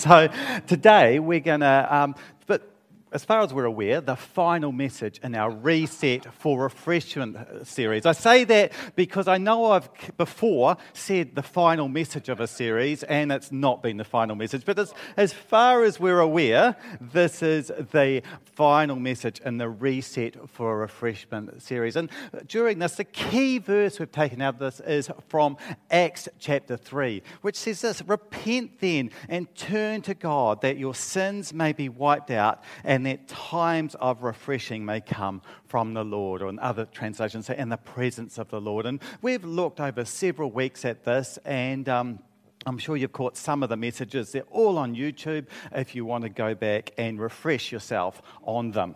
so today we're going to, um, as far as we're aware, the final message in our Reset for Refreshment uh, series. I say that because I know I've before said the final message of a series, and it's not been the final message. But as, as far as we're aware, this is the final message in the Reset for Refreshment series. And uh, during this, the key verse we've taken out of this is from Acts chapter 3, which says this Repent then and turn to God that your sins may be wiped out and that times of refreshing may come from the Lord, or in other translations say, in the presence of the Lord. And we've looked over several weeks at this, and um, I'm sure you've caught some of the messages. They're all on YouTube if you want to go back and refresh yourself on them.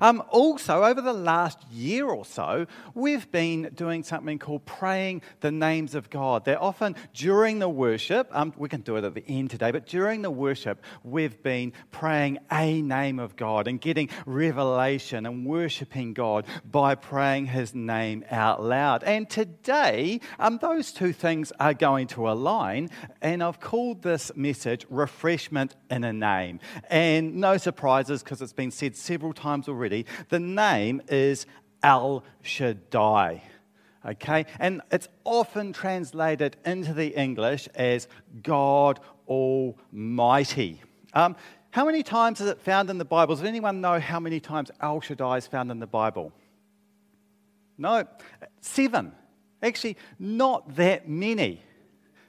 Um, also, over the last year or so, we've been doing something called praying the names of God. They're often during the worship, um, we can do it at the end today, but during the worship, we've been praying a name of God and getting revelation and worshiping God by praying his name out loud. And today, um, those two things are going to align, and I've called this message Refreshment in a Name. And no surprises because it's been said several times times already. The name is El Shaddai. Okay? And it's often translated into the English as God Almighty. Um, how many times is it found in the Bible? Does anyone know how many times El Shaddai is found in the Bible? No, seven. Actually, not that many.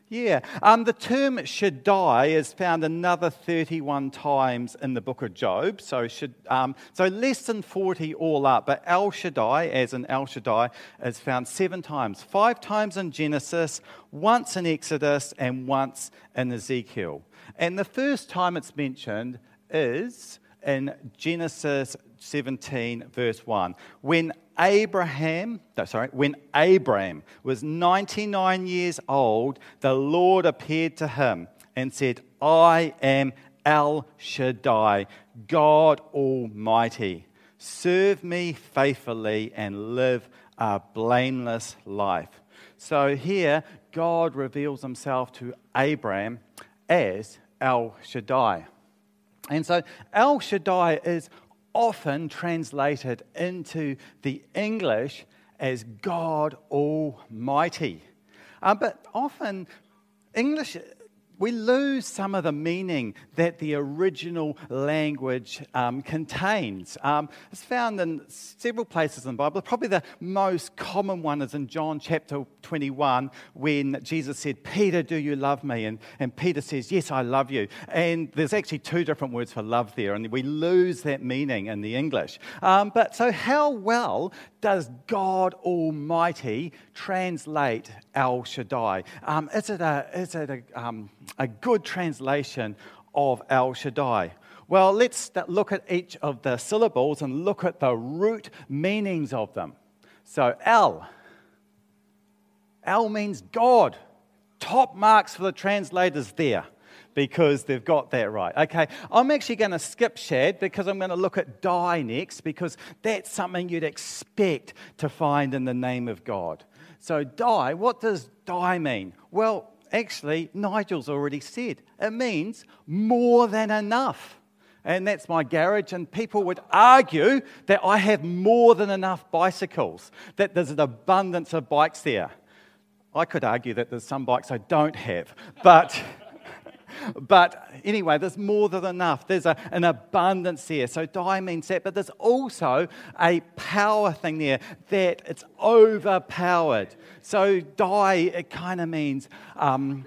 Yeah. Um, the term Shaddai is found another 31 times in the book of Job. So, should, um, so less than 40 all up. But El Shaddai, as in El Shaddai, is found seven times. Five times in Genesis, once in Exodus, and once in Ezekiel. And the first time it's mentioned is in Genesis 17, verse 1. When Abraham, no, sorry, when Abram was 99 years old, the Lord appeared to him and said, I am El Shaddai, God Almighty. Serve me faithfully and live a blameless life. So here, God reveals himself to Abram as El Shaddai. And so El Shaddai is often translated into the English as God Almighty. Uh, but often, English we lose some of the meaning that the original language um, contains. Um, it's found in several places in the Bible. Probably the most common one is in John chapter 21 when Jesus said, Peter, do you love me? And, and Peter says, Yes, I love you. And there's actually two different words for love there, and we lose that meaning in the English. Um, but so, how well does God Almighty translate El Shaddai? Um, is it a, is it a, um, a good translation of El Shaddai? Well, let's look at each of the syllables and look at the root meanings of them. So, El. El means God. Top marks for the translators there because they've got that right. Okay, I'm actually going to skip shad because I'm going to look at die next because that's something you'd expect to find in the name of God. So, die, what does die mean? Well, actually, Nigel's already said it means more than enough. And that's my garage, and people would argue that I have more than enough bicycles, that there's an abundance of bikes there. I could argue that there's some bikes I don't have, but. But anyway, there's more than enough. There's a, an abundance there. So die means that, but there's also a power thing there that it's overpowered. So die, it kind of means um,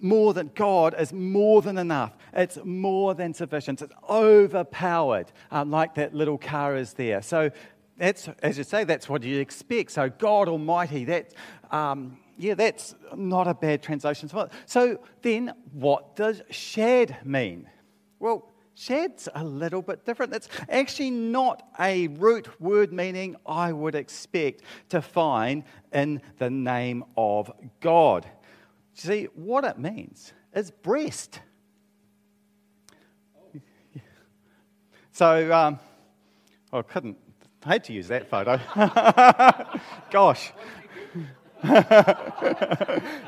more than God is more than enough. It's more than sufficient. It's overpowered, um, like that little car is there. So that's, as you say, that's what you expect. So God Almighty, that. Um, yeah, that's not a bad translation. As well. So then, what does shad mean? Well, shad's a little bit different. That's actually not a root word meaning I would expect to find in the name of God. See, what it means is breast. So, um, I couldn't, I hate to use that photo. Gosh.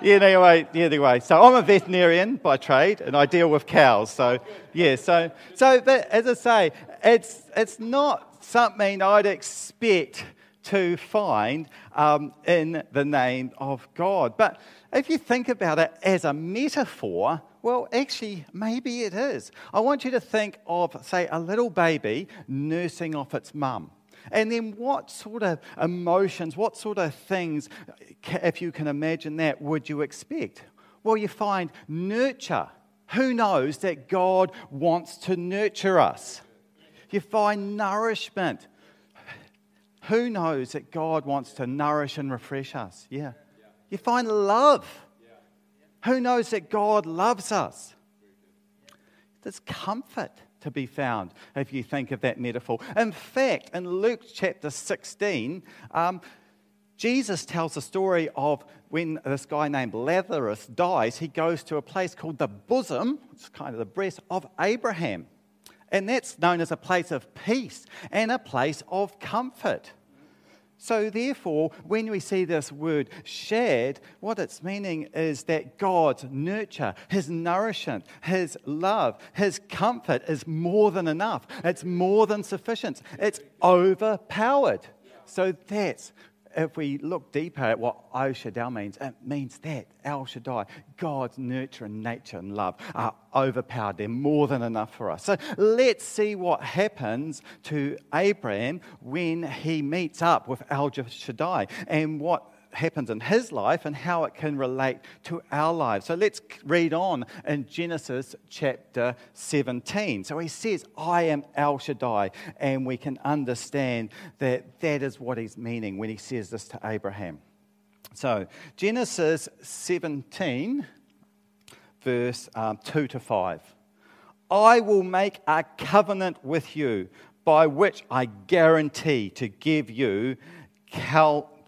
Anyway, yeah, anyway, so I'm a veterinarian by trade, and I deal with cows. So yeah, so so as I say, it's it's not something I'd expect to find um, in the name of God. But if you think about it as a metaphor, well, actually, maybe it is. I want you to think of, say, a little baby nursing off its mum. And then, what sort of emotions, what sort of things, if you can imagine that, would you expect? Well, you find nurture. Who knows that God wants to nurture us? You find nourishment. Who knows that God wants to nourish and refresh us? Yeah. You find love. Who knows that God loves us? There's comfort to be found if you think of that metaphor. In fact, in Luke chapter 16, um, Jesus tells a story of when this guy named Lazarus dies, he goes to a place called the bosom, it's kind of the breast of Abraham. And that's known as a place of peace and a place of comfort. So, therefore, when we see this word shared, what it's meaning is that God's nurture, His nourishment, His love, His comfort is more than enough. It's more than sufficient. It's overpowered. So, that's if we look deeper at what El Shaddai means, it means that El Shaddai, God's nurture and nature and love, are overpowered. They're more than enough for us. So let's see what happens to Abraham when he meets up with El Shaddai and what happens in his life and how it can relate to our lives. So let's read on in Genesis chapter 17. So he says, I am El Shaddai, and we can understand that that is what he's meaning when he says this to Abraham. So Genesis 17, verse um, 2 to 5. I will make a covenant with you by which I guarantee to give you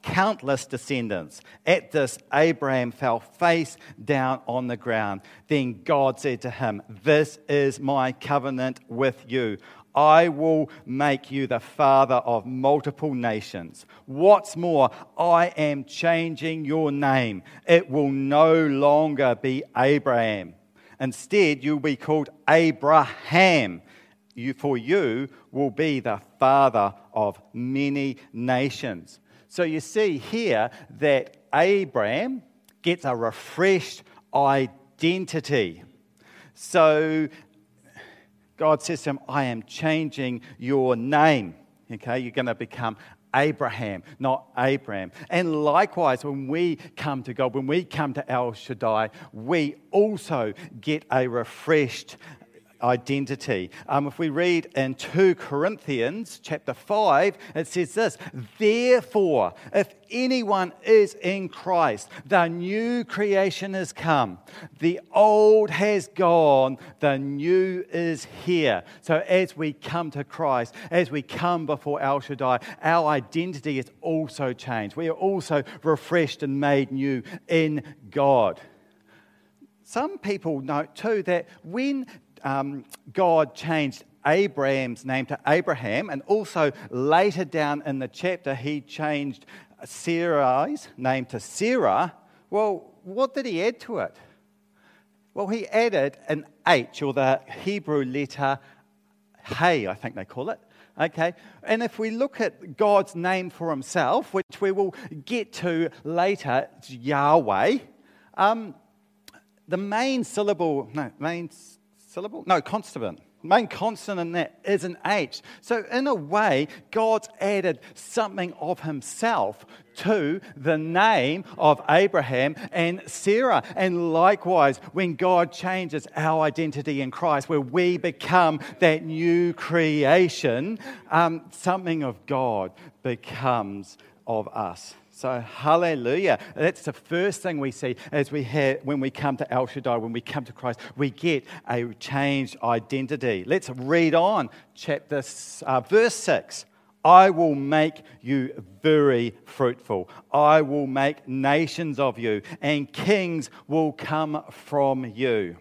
countless descendants. At this, Abraham fell face down on the ground. Then God said to him, This is my covenant with you. I will make you the father of multiple nations. What's more, I am changing your name. It will no longer be Abram. Instead, you'll be called Abraham. For you will be the father of many nations. So you see here that Abraham gets a refreshed identity. So God says to him, I am changing your name. Okay, you're going to become Abraham, not Abram. And likewise, when we come to God, when we come to El Shaddai, we also get a refreshed identity. Um, if we read in 2 Corinthians chapter 5, it says this Therefore, if anyone is in Christ, the new creation has come. The old has gone, the new is here. So as we come to Christ, as we come before El Shaddai, our identity is also changed. We are also refreshed and made new in God. Some people note too that when um, God changed Abram's name to Abraham, and also later down in the chapter, he changed Sarai's name to Sarah. Well, what did he add to it? Well, he added an H, or the Hebrew letter Hey, I think they call it. Okay, and if we look at God's name for himself, which we will get to later, Yahweh, um, the main syllable, no, main syllable? No, consonant. Main consonant in that is an H. So, in a way, God's added something of Himself to the name of Abraham and Sarah. And likewise, when God changes our identity in Christ, where we become that new creation, um, something of God becomes of us. So, hallelujah. That's the first thing we see as we have, when we come to El Shaddai, when we come to Christ, we get a changed identity. Let's read on, chapter, uh, verse 6. I will make you very fruitful. I will make nations of you, and kings will come from you.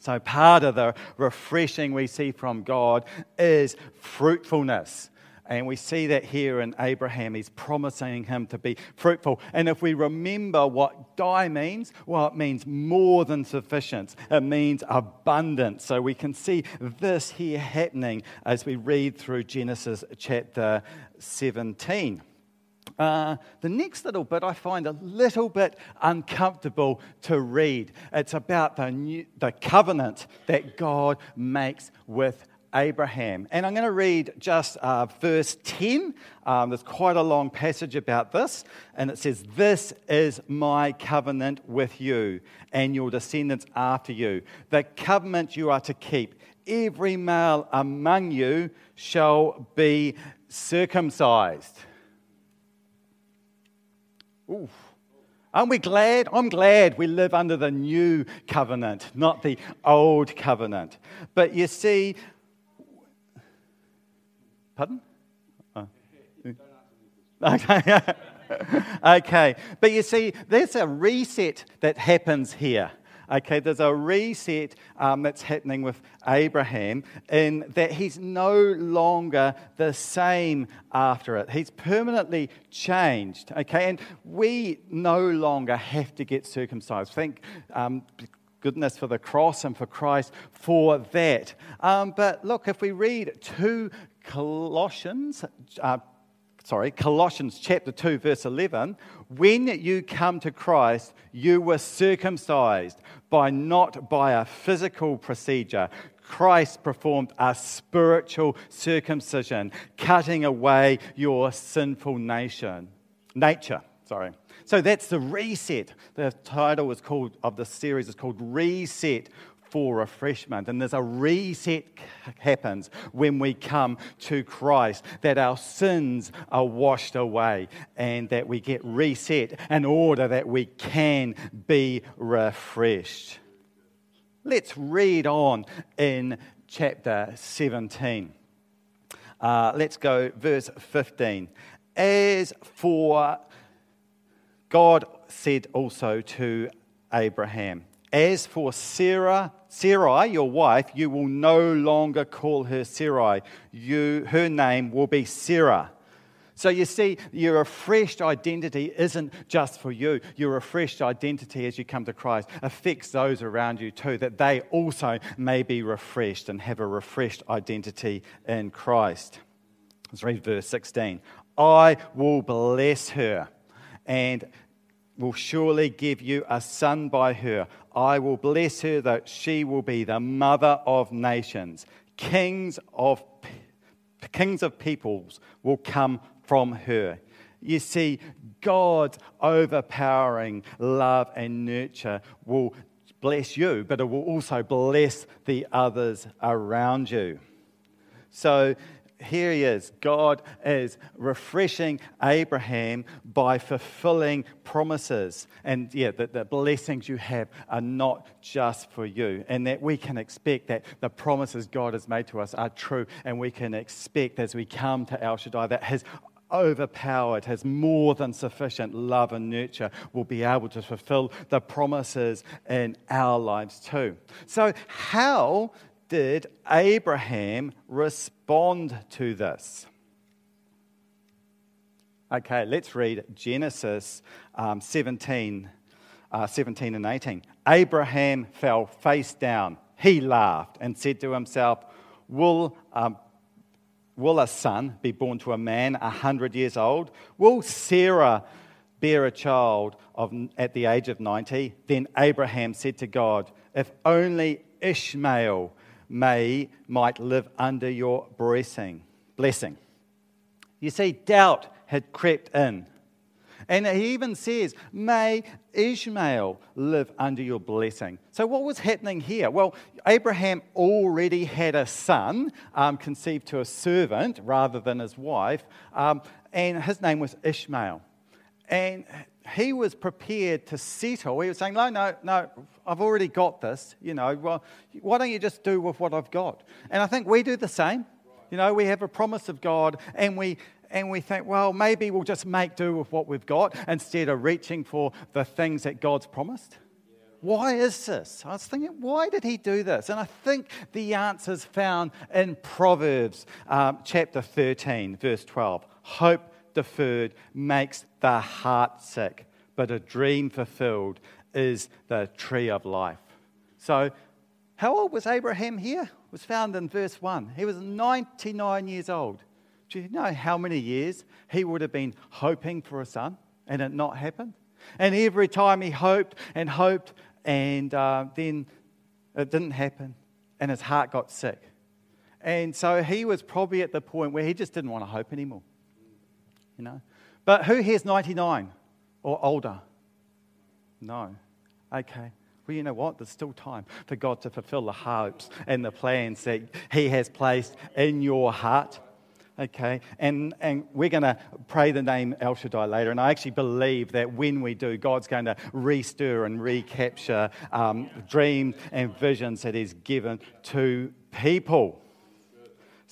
So, part of the refreshing we see from God is fruitfulness And we see that here in Abraham. He's promising him to be fruitful. And if we remember what die means, well, it means more than sufficient, it means abundant. So we can see this here happening as we read through Genesis chapter 17. Uh, the next little bit I find a little bit uncomfortable to read. It's about the, new, the covenant that God makes with Abraham. And I'm going to read just uh, verse 10. Um, there's quite a long passage about this. And it says, This is my covenant with you and your descendants after you, the covenant you are to keep. Every male among you shall be circumcised. Oof. Aren't we glad? I'm glad we live under the new covenant, not the old covenant. But you see, pardon? Oh. Okay. okay. But you see, there's a reset that happens here. Okay, there's a reset um, that's happening with Abraham in that he's no longer the same after it. He's permanently changed. Okay, and we no longer have to get circumcised. Thank um, goodness for the cross and for Christ for that. Um, but look, if we read 2 Colossians, uh, sorry, Colossians chapter 2, verse 11, when you come to Christ, you were circumcised by not by a physical procedure. Christ performed a spiritual circumcision, cutting away your sinful nation, nature. Sorry. So that's the reset. The title is called of the series is called Reset for refreshment. And there's a reset happens when we come to Christ, that our sins are washed away and that we get reset in order that we can be refreshed. Let's read on in chapter 17. Uh, let's go verse 15. As for God said also to Abraham, as for Sarah, Sarai, your wife, you will no longer call her Sarai. You, her name will be Sarah. So you see, your refreshed identity isn't just for you. Your refreshed identity as you come to Christ affects those around you too, that they also may be refreshed and have a refreshed identity in Christ. Let's read verse 16. I will bless her and will surely give you a son by her. I will bless her that she will be the mother of nations. Kings of, kings of peoples will come from her. You see, God's overpowering love and nurture will bless you, but it will also bless the others around you. So here he is. God is refreshing Abraham by fulfilling promises. And yeah, that the blessings you have are not just for you. And that we can expect that the promises God has made to us are true. And we can expect as we come to El Shaddai that his overpowered, has more than sufficient love and nurture, will be able to fulfill the promises in our lives too. So, how did Abraham respond to this? Okay, let's read Genesis um, 17, uh, 17 and 18. Abraham fell face down. He laughed and said to himself, Will, um, will a son be born to a man a hundred years old? Will Sarah bear a child of, at the age of 90? Then Abraham said to God, If only Ishmael may might live under your blessing. Blessing. You see, doubt had crept in. And he even says, May Ishmael live under your blessing. So, what was happening here? Well, Abraham already had a son um, conceived to a servant rather than his wife, um, and his name was Ishmael. And he was prepared to settle. He was saying, No, no, no, I've already got this. You know, well, why don't you just do with what I've got? And I think we do the same. You know, we have a promise of God and we and we think, well, maybe we'll just make do with what we've got instead of reaching for the things that God's promised. why is this? I was thinking, why did he do this? And I think the answer is found in Proverbs um, chapter 13, verse 12. Hope deferred makes the heart sick, but a dream fulfilled is the tree of life. So, how old was Abraham here? It was found in verse 1. He was 99 years old. Do you know how many years he would have been hoping for a son and it not happened? And every time he hoped and hoped, and uh, then it didn't happen, and his heart got sick. And so he was probably at the point where he just didn't want to hope anymore. You know? But who here's 99 or older? No. Okay. Well, you know what? There's still time for God to fulfill the hopes and the plans that He has placed in your heart. Okay, and, and we're going to pray the name El Shaddai later. And I actually believe that when we do, God's going to restir and recapture um, dreams and visions that He's given to people.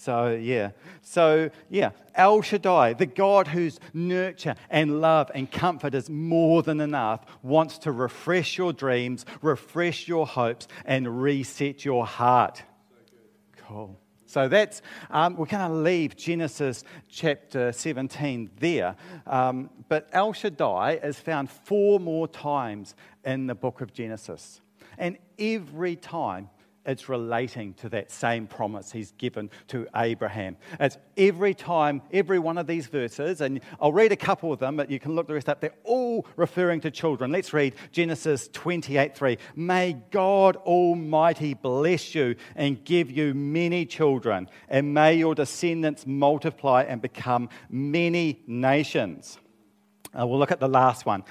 So, yeah. So, yeah. El Shaddai, the God whose nurture and love and comfort is more than enough, wants to refresh your dreams, refresh your hopes, and reset your heart. Cool. So that's, um, we're going to leave Genesis chapter 17 there. Um, but El Shaddai is found four more times in the book of Genesis. And every time it's relating to that same promise he's given to Abraham. It's every time, every one of these verses, and I'll read a couple of them, but you can look the rest up. They're all referring to children. Let's read Genesis 28 3. May God Almighty bless you and give you many children, and may your descendants multiply and become many nations. Uh, we'll look at the last one,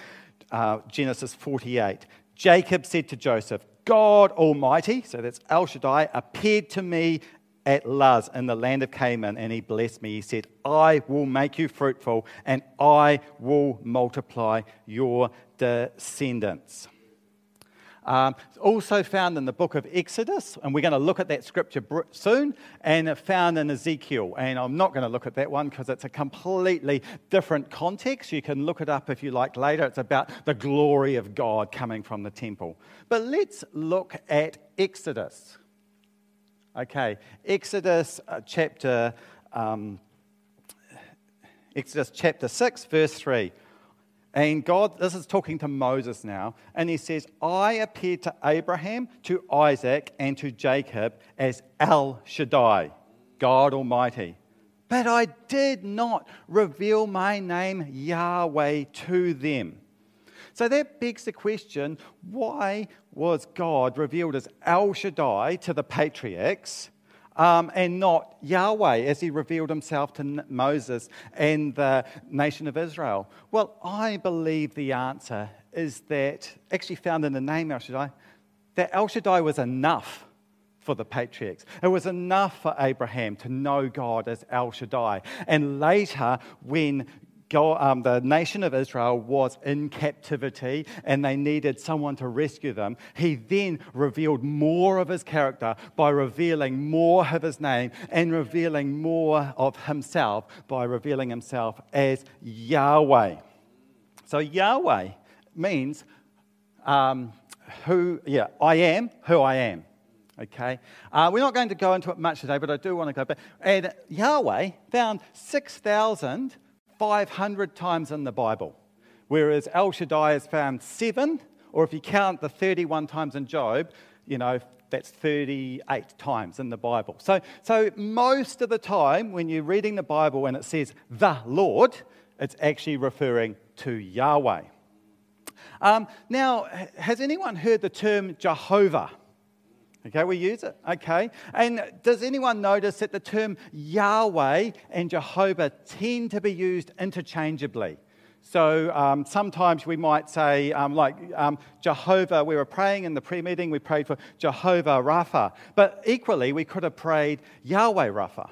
uh, Genesis 48. Jacob said to Joseph, God Almighty, so that's El Shaddai, appeared to me at Luz in the land of Canaan, and he blessed me. He said, I will make you fruitful, and I will multiply your descendants. Um, also found in the book of Exodus, and we're going to look at that scripture soon, and found in Ezekiel. And I'm not going to look at that one because it's a completely different context. You can look it up if you like later. It's about the glory of God coming from the temple. But let's look at Exodus. Okay, Exodus uh, chapter. Um, Exodus chapter 6, verse 3. And God, this is talking to Moses now, and he says, I appeared to Abraham, to Isaac, and to Jacob as El Shaddai, God Almighty. But I did not reveal my name, Yahweh, to them. So that begs the question why was God revealed as El Shaddai to the patriarchs um, and not Yahweh as he revealed himself to Moses and the nation of Israel? Well, I believe the answer is that, actually found in the name El Shaddai, that El Shaddai was enough for the patriarchs. It was enough for Abraham to know God as El Shaddai. And later, when God, um, the nation of Israel was in captivity and they needed someone to rescue them, he then revealed more of his character by revealing more of his name and revealing more of himself by revealing himself as Yahweh. So, Yahweh means um, who, yeah, I am who I am. Okay? Uh, we're not going to go into it much today, but I do want to go back. And Yahweh found 6,000 500 times in the Bible, whereas El Shaddai is found seven, or if you count the 31 times in Job, you know, that's 38 times in the Bible. So, so most of the time when you're reading the Bible and it says the Lord, it's actually referring to Yahweh. Um, now, has anyone heard the term Jehovah? Okay, we use it. Okay. And does anyone notice that the term Yahweh and Jehovah tend to be used interchangeably? So um, sometimes we might say, um, like um, Jehovah, we were praying in the pre meeting, we prayed for Jehovah Rapha. But equally, we could have prayed Yahweh Rapha.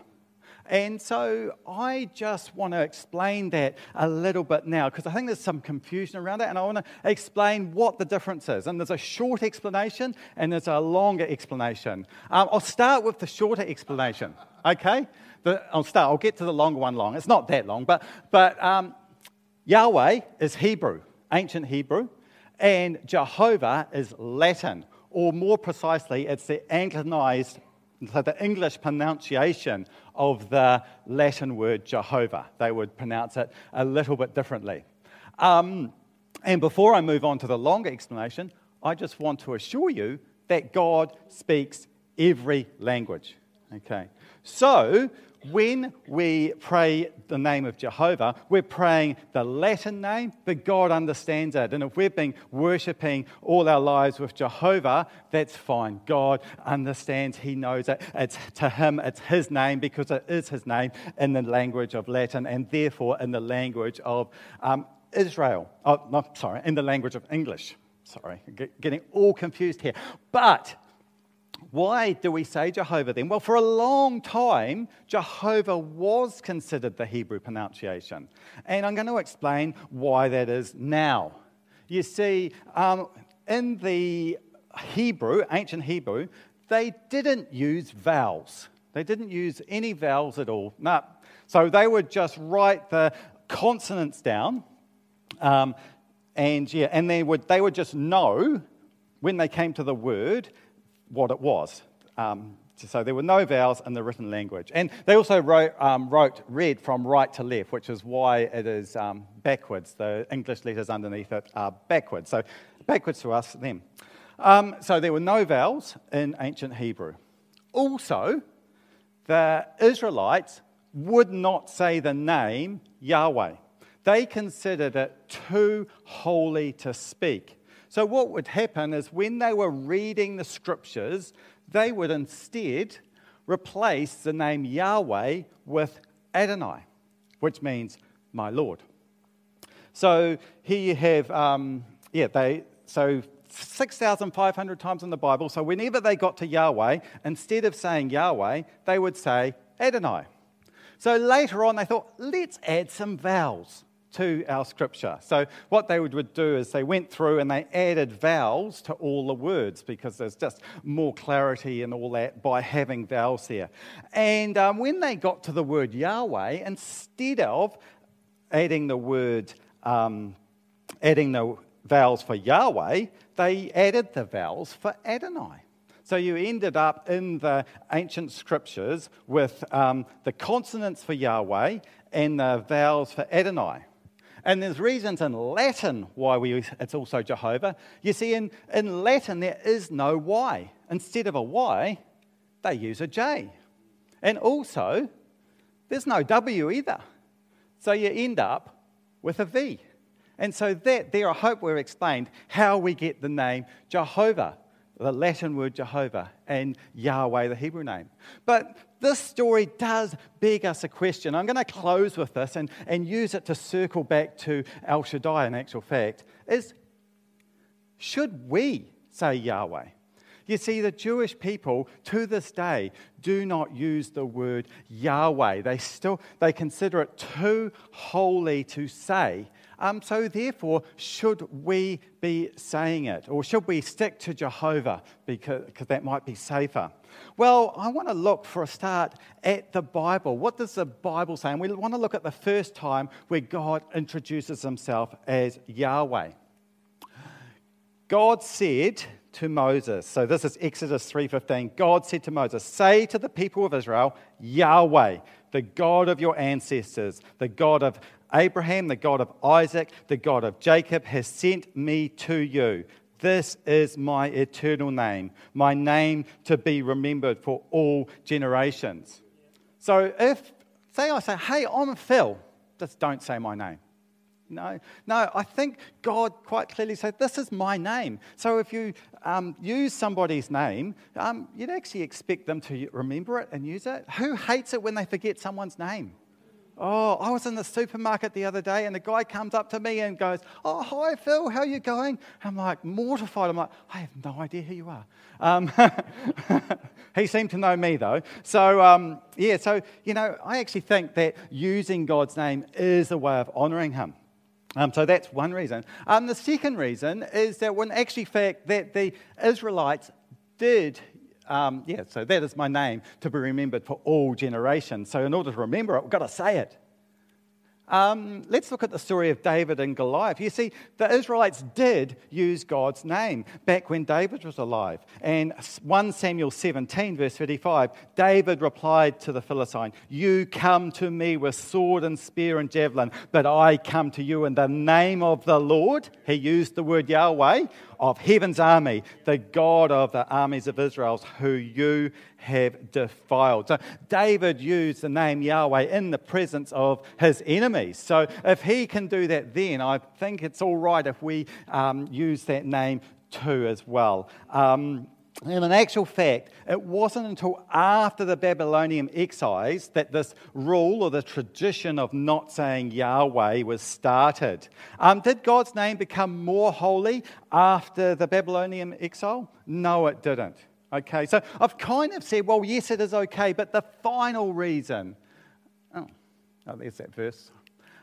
And so I just want to explain that a little bit now because I think there's some confusion around it, and I want to explain what the difference is. And there's a short explanation and there's a longer explanation. Um, I'll start with the shorter explanation, okay? The, I'll start, I'll get to the longer one long. It's not that long, but, but um, Yahweh is Hebrew, ancient Hebrew. And Jehovah is Latin, or more precisely, it's the Anglicized, so the English pronunciation of the Latin word Jehovah. They would pronounce it a little bit differently. Um, and before I move on to the longer explanation, I just want to assure you that God speaks every language. Okay. So, when we pray the name of Jehovah, we're praying the Latin name, but God understands it. And if we've been worshipping all our lives with Jehovah, that's fine. God understands, He knows it. It's to Him, it's His name because it is His name in the language of Latin and therefore in the language of um, Israel. Oh, no, sorry, in the language of English. Sorry, getting all confused here. But why do we say Jehovah then? Well, for a long time, Jehovah was considered the Hebrew pronunciation. And I'm going to explain why that is now. You see, um, in the Hebrew, ancient Hebrew, they didn't use vowels. They didn't use any vowels at all. No. So they would just write the consonants down. Um, and yeah, and they would, they would just know when they came to the word what it was. Um, so there were no vowels in the written language. And they also wrote, um, wrote read from right to left, which is why it is um, backwards. The English letters underneath it are backwards. So backwards to us, them. Um, so there were no vowels in ancient Hebrew. Also, the Israelites would not say the name Yahweh. They considered it too holy to speak. So, what would happen is when they were reading the scriptures, they would instead replace the name Yahweh with Adonai, which means my Lord. So, here you have, um, yeah, they, so 6,500 times in the Bible. So, whenever they got to Yahweh, instead of saying Yahweh, they would say Adonai. So, later on, they thought, let's add some vowels to our scripture. So, what they would, do is they went through and they added vowels to all the words because there's just more clarity and all that by having vowels there. And um, when they got to the word Yahweh, instead of adding the word, um, adding the vowels for Yahweh, they added the vowels for Adonai. So you ended up in the ancient scriptures with um, the consonants for Yahweh and the vowels for Adonai. And there's reasons in Latin why we, it's also Jehovah. You see, in, in Latin, there is no Y. Instead of a Y, they use a J. And also, there's no W either. So you end up with a V. And so that there, I hope we've explained how we get the name Jehovah the Latin word Jehovah, and Yahweh, the Hebrew name. But this story does beg us a question. I'm going to close with this and, and use it to circle back to El Shaddai, in actual fact, is should we say Yahweh? You see, the Jewish people to this day do not use the word Yahweh. They still they consider it too holy to say. Um, so, therefore, should we be saying it? Or should we stick to Jehovah because, because that might be safer? Well, I want to look for a start at the Bible. What does the Bible say? And we want to look at the first time where God introduces himself as Yahweh. God said to Moses, so this is Exodus 3:15. God said to Moses, "Say to the people of Israel, Yahweh, the God of your ancestors, the God of Abraham, the God of Isaac, the God of Jacob, has sent me to you. This is my eternal name, my name to be remembered for all generations. So if, say, I say, hey, I'm Phil, just don't say my name. No, no, I think God quite clearly said, This is my name. So if you um, use somebody's name, um, you'd actually expect them to remember it and use it. Who hates it when they forget someone's name? Oh, I was in the supermarket the other day and the guy comes up to me and goes, Oh, hi, Phil, how are you going? I'm like, mortified. I'm like, I have no idea who you are. Um, he seemed to know me, though. So, um, yeah, so, you know, I actually think that using God's name is a way of honoring him. Um, so that's one reason. Um, the second reason is that, when actually fact, that the Israelites did um, yeah, so that is my name to be remembered for all generations. So, in order to remember it, we've got to say it. Um, let's look at the story of David and Goliath. You see, the Israelites did use God's name back when David was alive. And 1 Samuel 17, verse 35, David replied to the Philistine, You come to me with sword and spear and javelin, but I come to you in the name of the Lord. He used the word Yahweh of heaven's army, the God of the armies of Israel, who you have defiled. So David used the name Yahweh in the presence of his enemies. So if he can do that then, I think it's all right if we um, use that name too as well. Um, and in actual fact, it wasn't until after the Babylonian exiles that this rule or the tradition of not saying Yahweh was started. Um, did God's name become more holy after the Babylonian exile? No, it didn't. Okay, so I've kind of said, well, yes, it is okay, but the final reason, oh, oh there's that verse.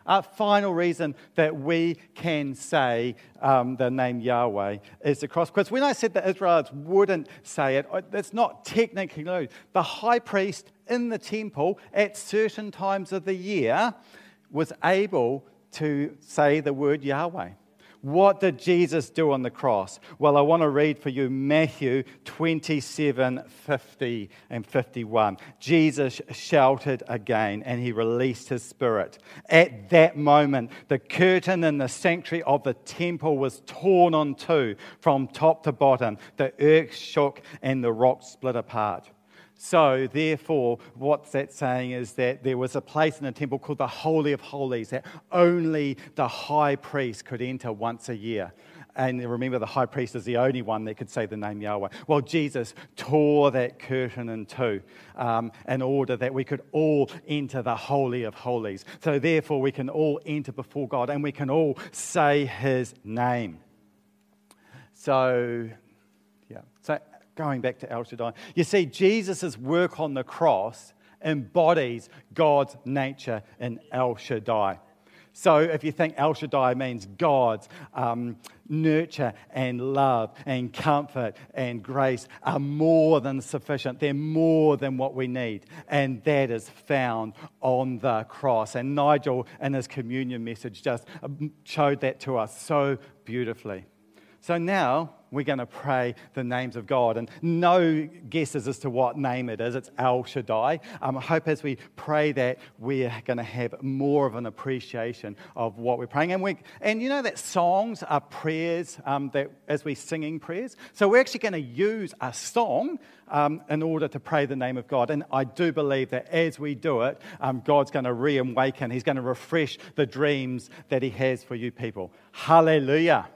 Uh, final reason that we can say um, the name Yahweh is the cross. Because when I said the Israelites wouldn't say it, it's not technically no. The high priest in the temple at certain times of the year was able to say the word Yahweh. What did Jesus do on the cross? Well, I want to read for you Matthew 27 50 and 51. Jesus shouted again and he released his spirit. At that moment, the curtain in the sanctuary of the temple was torn on two from top to bottom. The earth shook and the rocks split apart. So, therefore, what that's saying is that there was a place in the temple called the Holy of Holies that only the high priest could enter once a year. And remember, the high priest is the only one that could say the name Yahweh. Well, Jesus tore that curtain in two um, in order that we could all enter the Holy of Holies. So, therefore, we can all enter before God and we can all say his name. So, yeah. So, going back to El Shaddai. You see, Jesus' work on the cross embodies God's nature in El Shaddai. So, if you think El Shaddai means God's um, nurture and love and comfort and grace are more than sufficient, they're more than what we need. And that is found on the cross. And Nigel, in his communion message, just um, showed that to us so beautifully. So now we're going to pray the names of God. And no guesses as to what name it is. It's El Shaddai. Um, I hope as we pray that we're going to have more of an appreciation of what we're praying. And, we, and you know that songs are prayers um, that as we're singing prayers. So we're actually going to use a song um, in order to pray the name of God. And I do believe that as we do it, um, God's going to reawaken. He's going to refresh the dreams that He has for you people. Hallelujah.